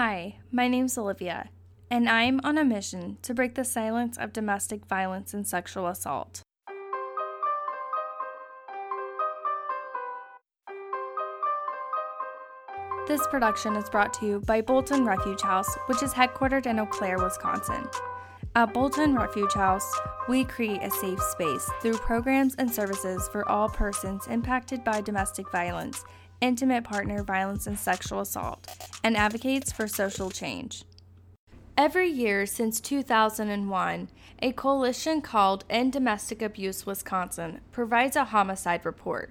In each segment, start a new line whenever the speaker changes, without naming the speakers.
Hi, my name's Olivia, and I'm on a mission to break the silence of domestic violence and sexual assault. This production is brought to you by Bolton Refuge House, which is headquartered in Eau Claire, Wisconsin. At Bolton Refuge House, we create a safe space through programs and services for all persons impacted by domestic violence, intimate partner violence, and sexual assault, and advocates for social change. Every year since 2001, a coalition called End Domestic Abuse Wisconsin provides a homicide report.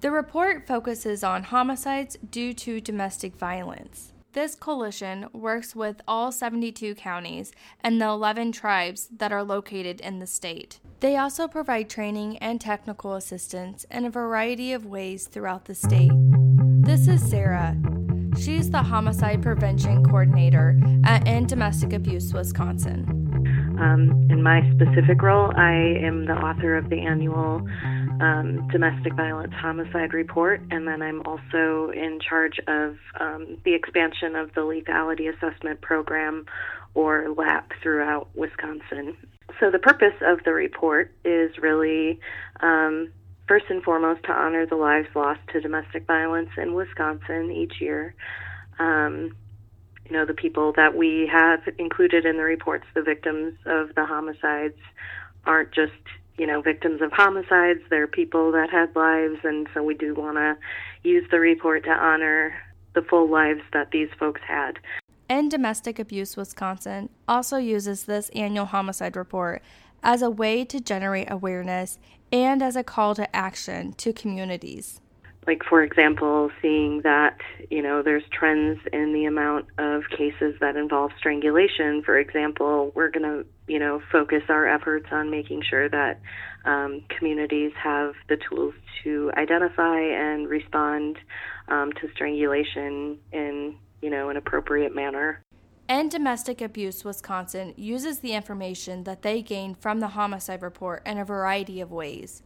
The report focuses on homicides due to domestic violence. This coalition works with all 72 counties and the 11 tribes that are located in the state. They also provide training and technical assistance in a variety of ways throughout the state. This is Sarah. She's the homicide prevention coordinator at End Domestic Abuse Wisconsin.
Um, in my specific role, I am the author of the annual um, domestic violence homicide report, and then I'm also in charge of um, the expansion of the lethality assessment program, or LAP, throughout Wisconsin. So, the purpose of the report is really um, first and foremost to honor the lives lost to domestic violence in Wisconsin each year. Um, you know, the people that we have included in the reports, the victims of the homicides, aren't just you know, victims of homicides. They're people that had lives, and so we do want to use the report to honor the full lives that these folks had.
End Domestic Abuse Wisconsin also uses this annual homicide report as a way to generate awareness and as a call to action to communities
like for example seeing that you know there's trends in the amount of cases that involve strangulation for example we're going to you know focus our efforts on making sure that um, communities have the tools to identify and respond um, to strangulation in you know an appropriate manner
End Domestic Abuse Wisconsin uses the information that they gain from the homicide report in a variety of ways.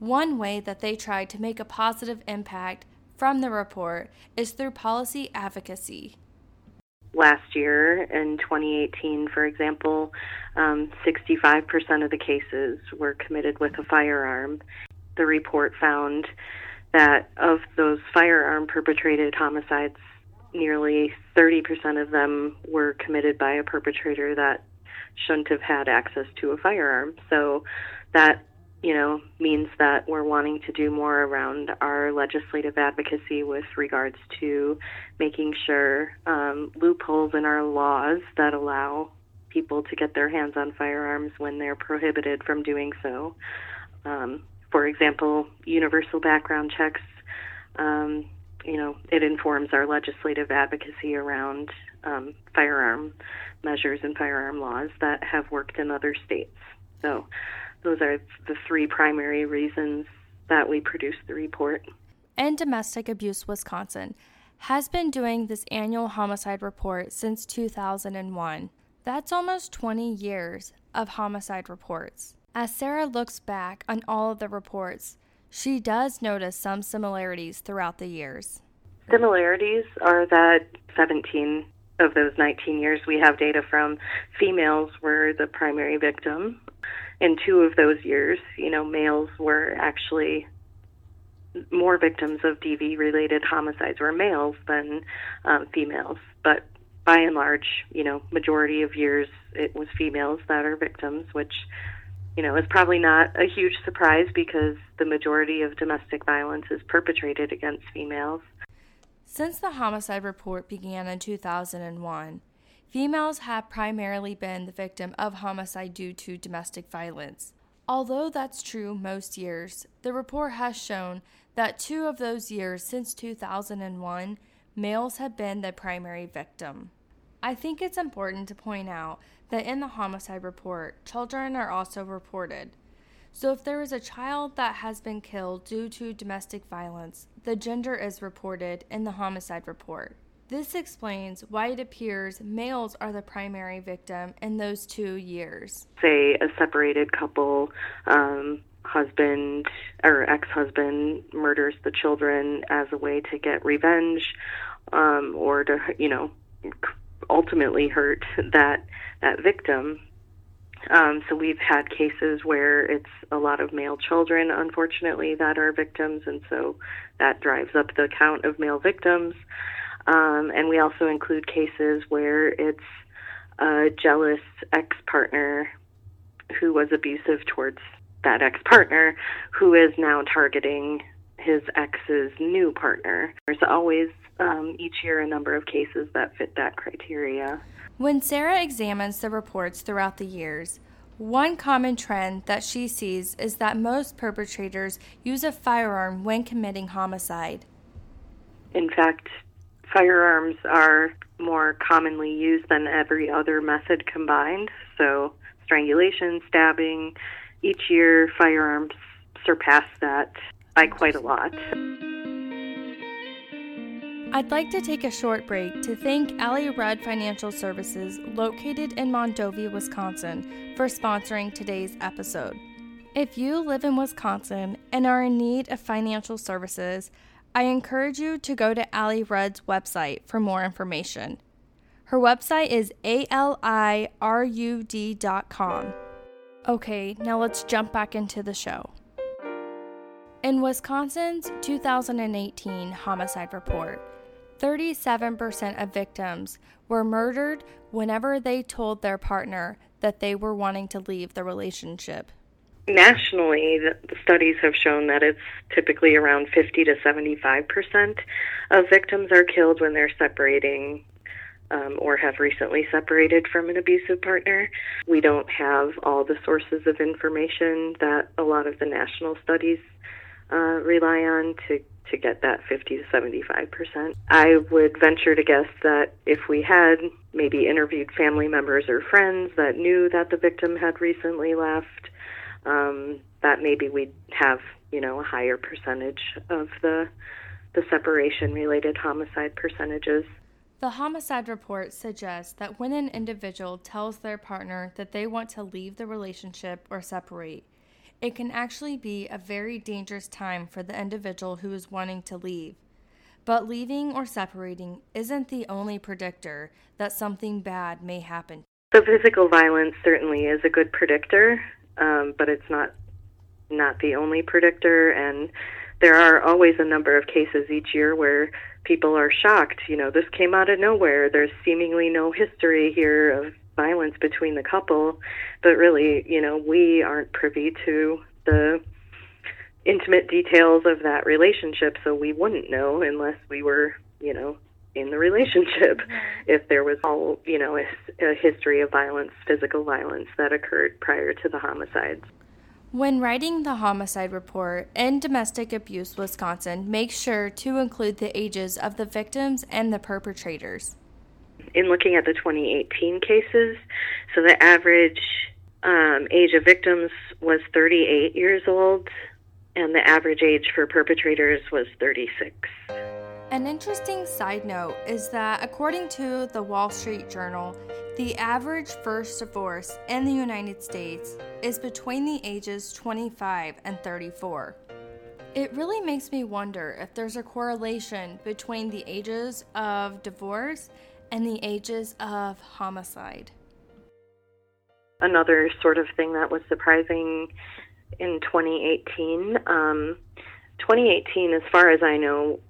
One way that they try to make a positive impact from the report is through policy advocacy.
Last year, in 2018, for example, um, 65% of the cases were committed with a firearm. The report found that of those firearm perpetrated homicides, nearly 30% of them were committed by a perpetrator that shouldn't have had access to a firearm. So that you know, means that we're wanting to do more around our legislative advocacy with regards to making sure um, loopholes in our laws that allow people to get their hands on firearms when they're prohibited from doing so. Um, for example, universal background checks. Um, you know, it informs our legislative advocacy around um, firearm measures and firearm laws that have worked in other states. So, those are the three primary reasons that we produced the report.
End Domestic Abuse Wisconsin has been doing this annual homicide report since 2001. That's almost 20 years of homicide reports. As Sarah looks back on all of the reports, she does notice some similarities throughout the years.
Similarities are that 17 of those 19 years we have data from females were the primary victim in two of those years, you know, males were actually more victims of DV related homicides were males than um, females. But by and large, you know, majority of years it was females that are victims, which, you know, is probably not a huge surprise because the majority of domestic violence is perpetrated against females.
Since the homicide report began in 2001, Females have primarily been the victim of homicide due to domestic violence. Although that's true most years, the report has shown that two of those years since 2001, males have been the primary victim. I think it's important to point out that in the homicide report, children are also reported. So if there is a child that has been killed due to domestic violence, the gender is reported in the homicide report. This explains why it appears males are the primary victim in those two years.
Say a separated couple, um, husband or ex husband murders the children as a way to get revenge um, or to, you know, ultimately hurt that that victim. Um, so we've had cases where it's a lot of male children, unfortunately, that are victims, and so that drives up the count of male victims. Um, and we also include cases where it's a jealous ex partner who was abusive towards that ex partner who is now targeting his ex's new partner. There's always um, each year a number of cases that fit that criteria.
When Sarah examines the reports throughout the years, one common trend that she sees is that most perpetrators use a firearm when committing homicide.
In fact, firearms are more commonly used than every other method combined. So, strangulation, stabbing, each year firearms surpass that by quite a lot.
I'd like to take a short break to thank Allie Rudd Financial Services, located in Mondovi, Wisconsin, for sponsoring today's episode. If you live in Wisconsin and are in need of financial services, I encourage you to go to Allie Rudd's website for more information. Her website is alirud.com. Okay, now let's jump back into the show. In Wisconsin's 2018 homicide report, 37% of victims were murdered whenever they told their partner that they were wanting to leave the relationship.
Nationally, the studies have shown that it's typically around 50 to 75 percent of victims are killed when they're separating um, or have recently separated from an abusive partner. We don't have all the sources of information that a lot of the national studies uh, rely on to to get that 50 to 75 percent. I would venture to guess that if we had maybe interviewed family members or friends that knew that the victim had recently left, um, that maybe we'd have you know a higher percentage of the the separation related homicide percentages.
The homicide report suggests that when an individual tells their partner that they want to leave the relationship or separate, it can actually be a very dangerous time for the individual who is wanting to leave. But leaving or separating isn't the only predictor that something bad may happen.
So physical violence certainly is a good predictor, um, but it's not not the only predictor. And there are always a number of cases each year where people are shocked. You know, this came out of nowhere. There's seemingly no history here of violence between the couple, but really, you know, we aren't privy to the intimate details of that relationship, so we wouldn't know unless we were, you know, in the relationship if there was all, you know, a, a history of violence, physical violence that occurred prior to the homicides.
When writing the homicide report End Domestic Abuse Wisconsin, make sure to include the ages of the victims and the perpetrators
in looking at the 2018 cases, so the average um, age of victims was 38 years old, and the average age for perpetrators was 36.
An interesting side note is that, according to the Wall Street Journal, the average first divorce in the United States is between the ages 25 and 34. It really makes me wonder if there's a correlation between the ages of divorce and the ages of homicide.
Another sort of thing that was surprising in 2018. Um, 2018, as far as I know,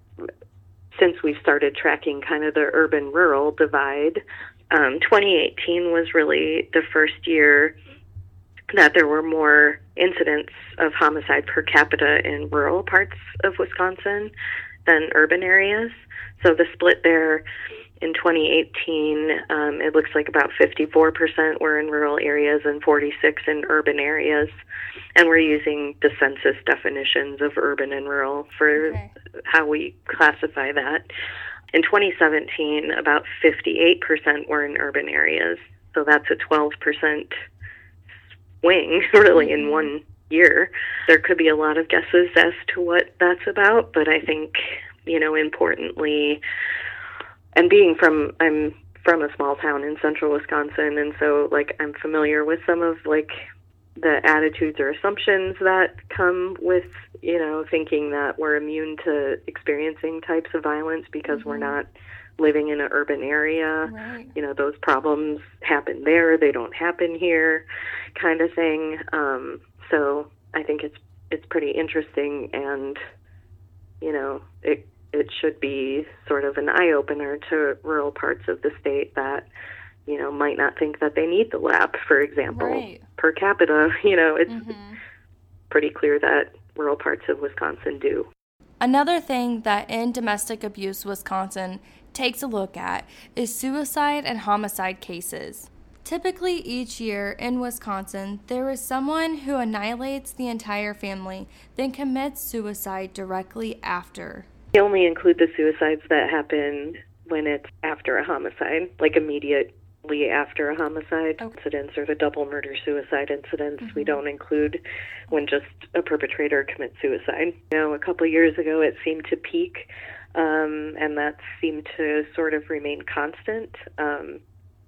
since we started tracking kind of the urban rural divide, um, 2018 was really the first year that there were more incidents of homicide per capita in rural parts of Wisconsin than urban areas. So the split there in 2018, um, it looks like about 54% were in rural areas and 46 in urban areas. And we're using the census definitions of urban and rural for okay. how we classify that. In 2017, about 58% were in urban areas. So that's a 12% swing, really, mm-hmm. in one year. There could be a lot of guesses as to what that's about, but I think, you know, importantly, and being from I'm from a small town in central Wisconsin and so like I'm familiar with some of like the attitudes or assumptions that come with you know thinking that we're immune to experiencing types of violence because mm-hmm. we're not living in an urban area.
Right.
You know, those problems happen there, they don't happen here, kind of thing. Um, so I think it's it's pretty interesting, and you know, it it should be sort of an eye opener to rural parts of the state that you know might not think that they need the LAP, for example,
Right.
per capita. You know, it's
Mhm.
pretty clear that rural parts of Wisconsin do.
Another thing that End Domestic Abuse Wisconsin takes a look at is suicide and homicide cases. Typically, each year in Wisconsin, there is someone who annihilates the entire family, then commits suicide directly after.
We only include the suicides that happen when it's after a homicide, like immediately after a homicide
Okay.
incidents or the double murder suicide incidents. We don't include when just a perpetrator commits suicide. You know, a couple of years ago it seemed to peak, um, and that seemed to sort of remain constant. Um,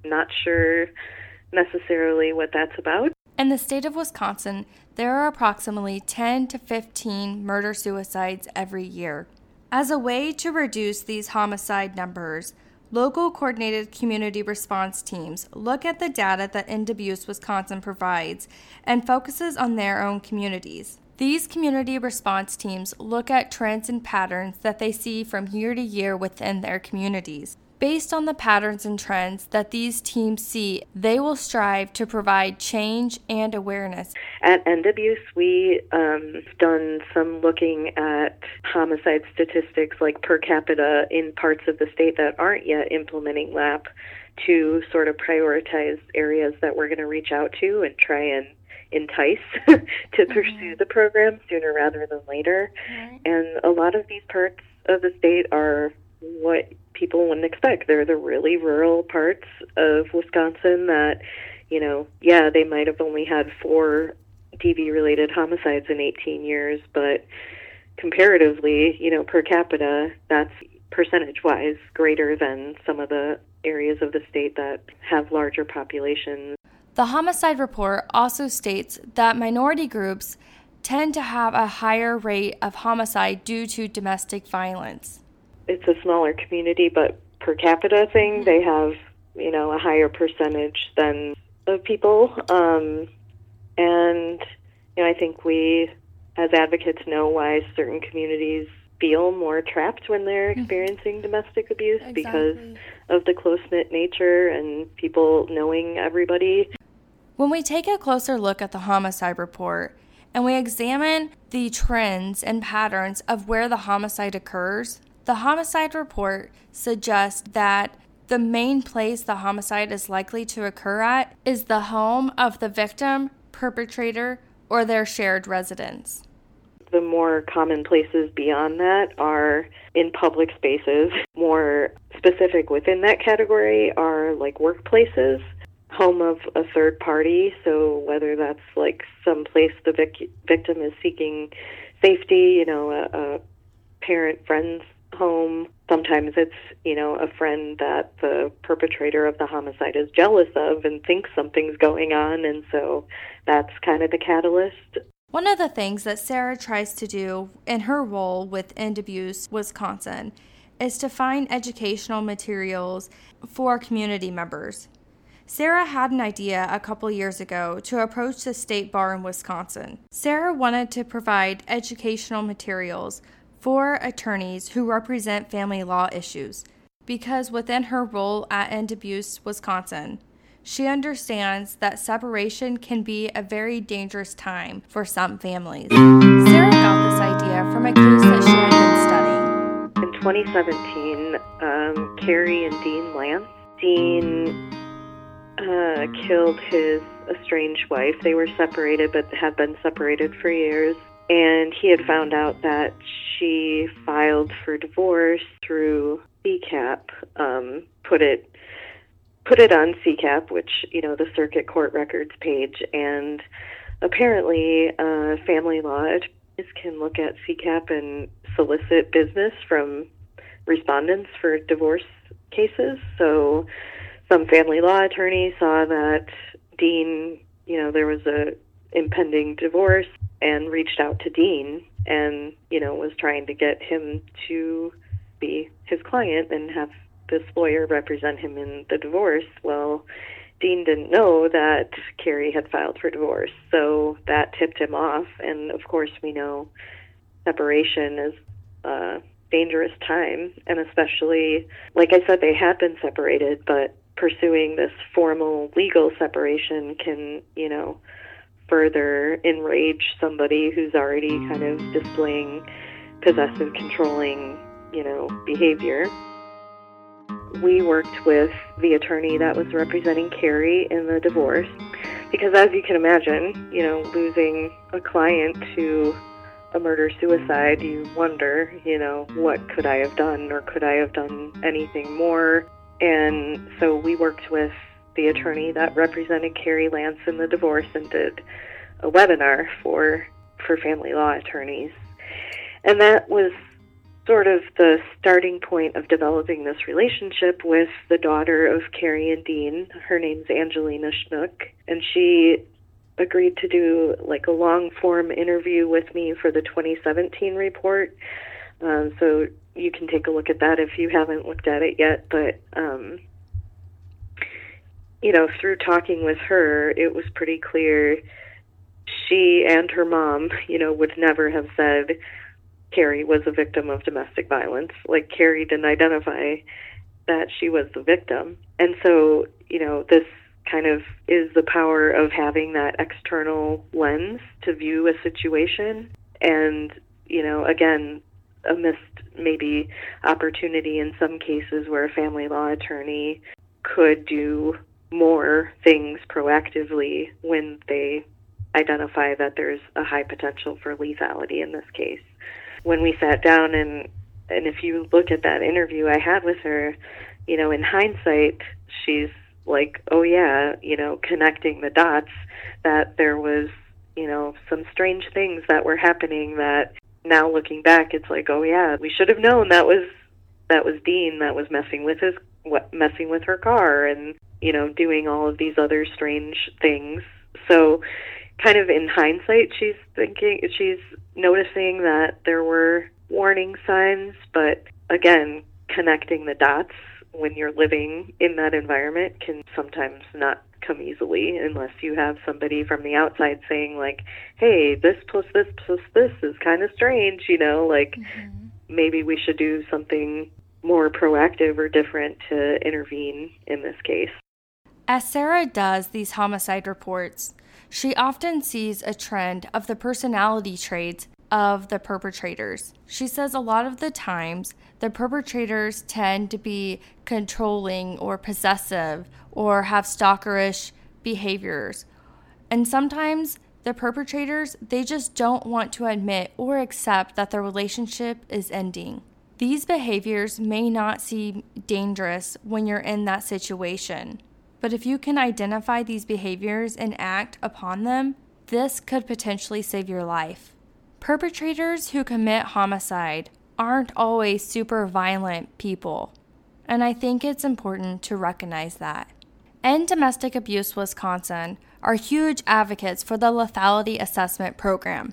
not sure necessarily what that's about.
In the state of Wisconsin, there are approximately 10 to 15 murder suicides every year. As a way to reduce these homicide numbers, local coordinated community response teams look at the data that End Wisconsin provides and focuses on their own communities. These community response teams look at trends and patterns that they see from year to year within their communities. Based on the patterns and trends that these teams see, they will strive to provide change and awareness.
At End Abuse, we um, done some looking at homicide statistics like per capita in parts of the state that aren't yet implementing LAP to sort of prioritize areas that we're going to reach out to and try and entice to pursue the program sooner rather than later. And a lot of these parts of the state are what people wouldn't expect. They're the really rural parts of Wisconsin that, you know, yeah, they might have only had four DV related homicides in 18 years, but comparatively, you know, per capita, that's percentage wise greater than some of the areas of the state that have larger populations.
The homicide report also states that minority groups tend to have a higher rate of homicide due to domestic violence.
It's a smaller community, but per capita thing, they have, you know, a higher percentage than of people. Um, and, you know, I think we as advocates know why certain communities feel more trapped when they're experiencing domestic abuse because of the close knit nature and people knowing everybody.
When we take a closer look at the homicide report and we examine the trends and patterns of where the homicide occurs, the homicide report suggests that the main place the homicide is likely to occur at is the home of the victim, perpetrator, or their shared residence.
The more common places beyond that are in public spaces. More specific within that category are like workplaces, home of a third party. So whether that's like some place the vic- victim is seeking safety, you know, a, a parent friend's home. Sometimes it's, you know, a friend that the perpetrator of the homicide is jealous of and thinks something's going on. And so that's kind of the catalyst.
One of the things that Sarah tries to do in her role with End Abuse Wisconsin is to find educational materials for community members. Sarah had an idea a couple years ago to approach the state bar in Wisconsin. Sarah wanted to provide educational materials for attorneys who represent family law issues because within her role at End Abuse Wisconsin, she understands that separation can be a very dangerous time for some families. Sarah got this idea from a case that she had been studying.
In 2017, um, Carrie and Dean Lance. Dean uh, killed his estranged wife. They were separated, but had been separated for years. And he had found out that she filed for divorce through CCAP. Um, put it put it on CCAP, which you know the Circuit Court Records page, and apparently, uh, family law attorneys can look at CCAP and solicit business from respondents for divorce cases. So, some family law attorney saw that Dean, you know, there was a impending divorce, and reached out to Dean, and you know, was trying to get him to be his client and have this lawyer represent him in the divorce. Well, Dean didn't know that Carrie had filed for divorce, so that tipped him off. And of course, we know separation is a dangerous time, and especially, like I said, they had been separated, but pursuing this formal legal separation can, you know, further enrage somebody who's already kind of displaying possessive, controlling, you know, behavior. We worked with the attorney that was representing Carrie in the divorce because, as you can imagine, you know, losing a client to a murder suicide, you wonder, you know, what could I have done or could I have done anything more? And so we worked with the attorney that represented Carrie Lance in the divorce and did a webinar for for family law attorneys. And that was sort of the starting point of developing this relationship with the daughter of Carrie and Dean. Her name's Angelina Schnook, and she agreed to do like a long form interview with me for the 2017 report. Um, so you can take a look at that if you haven't looked at it yet. But um, you know, through talking with her, it was pretty clear she and her mom, you know, would never have said Carrie was a victim of domestic violence. Like Carrie didn't identify that she was the victim. And so, you know, this kind of is the power of having that external lens to view a situation. And, you know, again, a missed maybe opportunity in some cases where a family law attorney could do more things proactively when they identify that there's a high potential for lethality in this case. When we sat down and and if you look at that interview I had with her, you know, in hindsight, she's like, "Oh yeah, you know, connecting the dots that there was, you know, some strange things that were happening that now looking back it's like, "Oh yeah, we should have known that was that was Dean that was messing with his what messing with her car and, you know, doing all of these other strange things." So, kind of in hindsight, she's thinking, she's noticing that there were warning signs, but again, connecting the dots when you're living in that environment can sometimes not come easily unless you have somebody from the outside saying like hey this plus this plus this is kind of strange you know like mm-hmm. maybe we should do something more proactive or different to intervene in this case
as sarah does these homicide reports she often sees a trend of the personality traits of the perpetrators. She says a lot of the times the perpetrators tend to be controlling or possessive or have stalkerish behaviors. And sometimes the perpetrators, they just don't want to admit or accept that the relationship is ending. These behaviors may not seem dangerous when you're in that situation. But if you can identify these behaviors and act upon them, this could potentially save your life. Perpetrators who commit homicide aren't always super violent people, and I think it's important to recognize that. End Domestic Abuse Wisconsin are huge advocates for the lethality assessment program.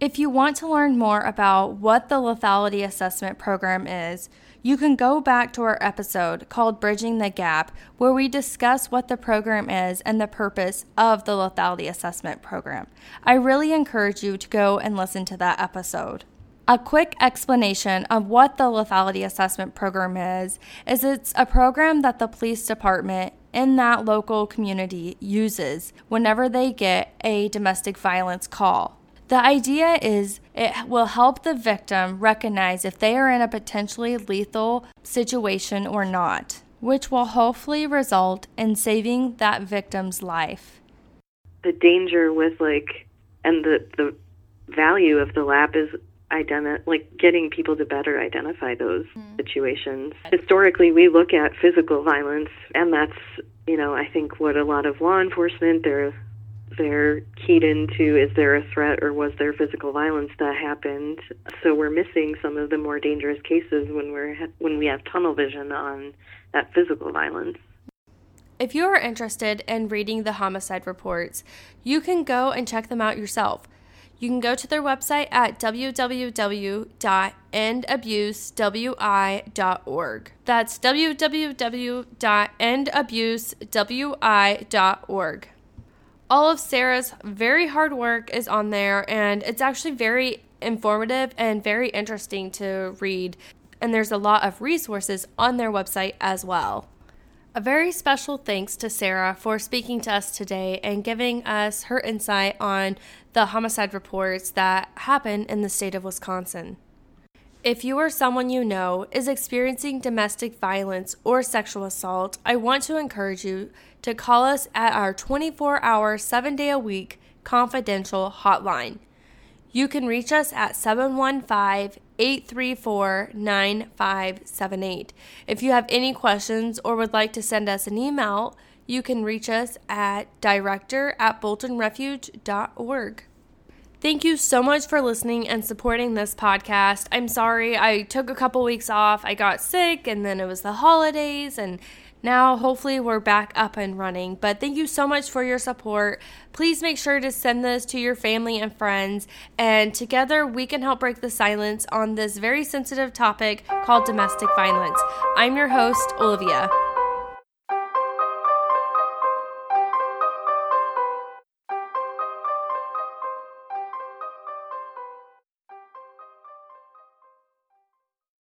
If you want to learn more about what the lethality assessment program is, you can go back to our episode called Bridging the Gap, where we discuss what the program is and the purpose of the lethality assessment program. I really encourage you to go and listen to that episode. A quick explanation of what the lethality assessment program is is it's a program that the police department in that local community uses whenever they get a domestic violence call. The idea is it will help the victim recognize if they are in a potentially lethal situation or not, which will hopefully result in saving that victim's life.
The danger with like and the the value of the LAP is identi- like getting people to better identify those mm-hmm. situations. Historically, we look at physical violence and that's, you know, I think what a lot of law enforcement they're they're keyed into is there a threat or was there physical violence that happened so we're missing some of the more dangerous cases when we're when we have tunnel vision on that physical violence
if you are interested in reading the homicide reports you can go and check them out yourself You can go to their website at www.endabusewi.org. That's www.endabusewi.org. All of Sarah's very hard work is on there, and it's actually very informative and very interesting to read. And there's a lot of resources on their website as well. A very special thanks to Sarah for speaking to us today and giving us her insight on the homicide reports that happen in the state of Wisconsin. If you or someone you know is experiencing domestic violence or sexual assault, I want to encourage you to call us at our 24 hour, 7 day a week confidential hotline. You can reach us at 715 834 9578. If you have any questions or would like to send us an email, you can reach us at director at boltonrefuge.org. Thank you so much for listening and supporting this podcast. I'm sorry I took a couple weeks off. I got sick and then it was the holidays and now, hopefully, we're back up and running. But thank you so much for your support. Please make sure to send this to your family and friends, and together we can help break the silence on this very sensitive topic called domestic violence. I'm your host, Olivia.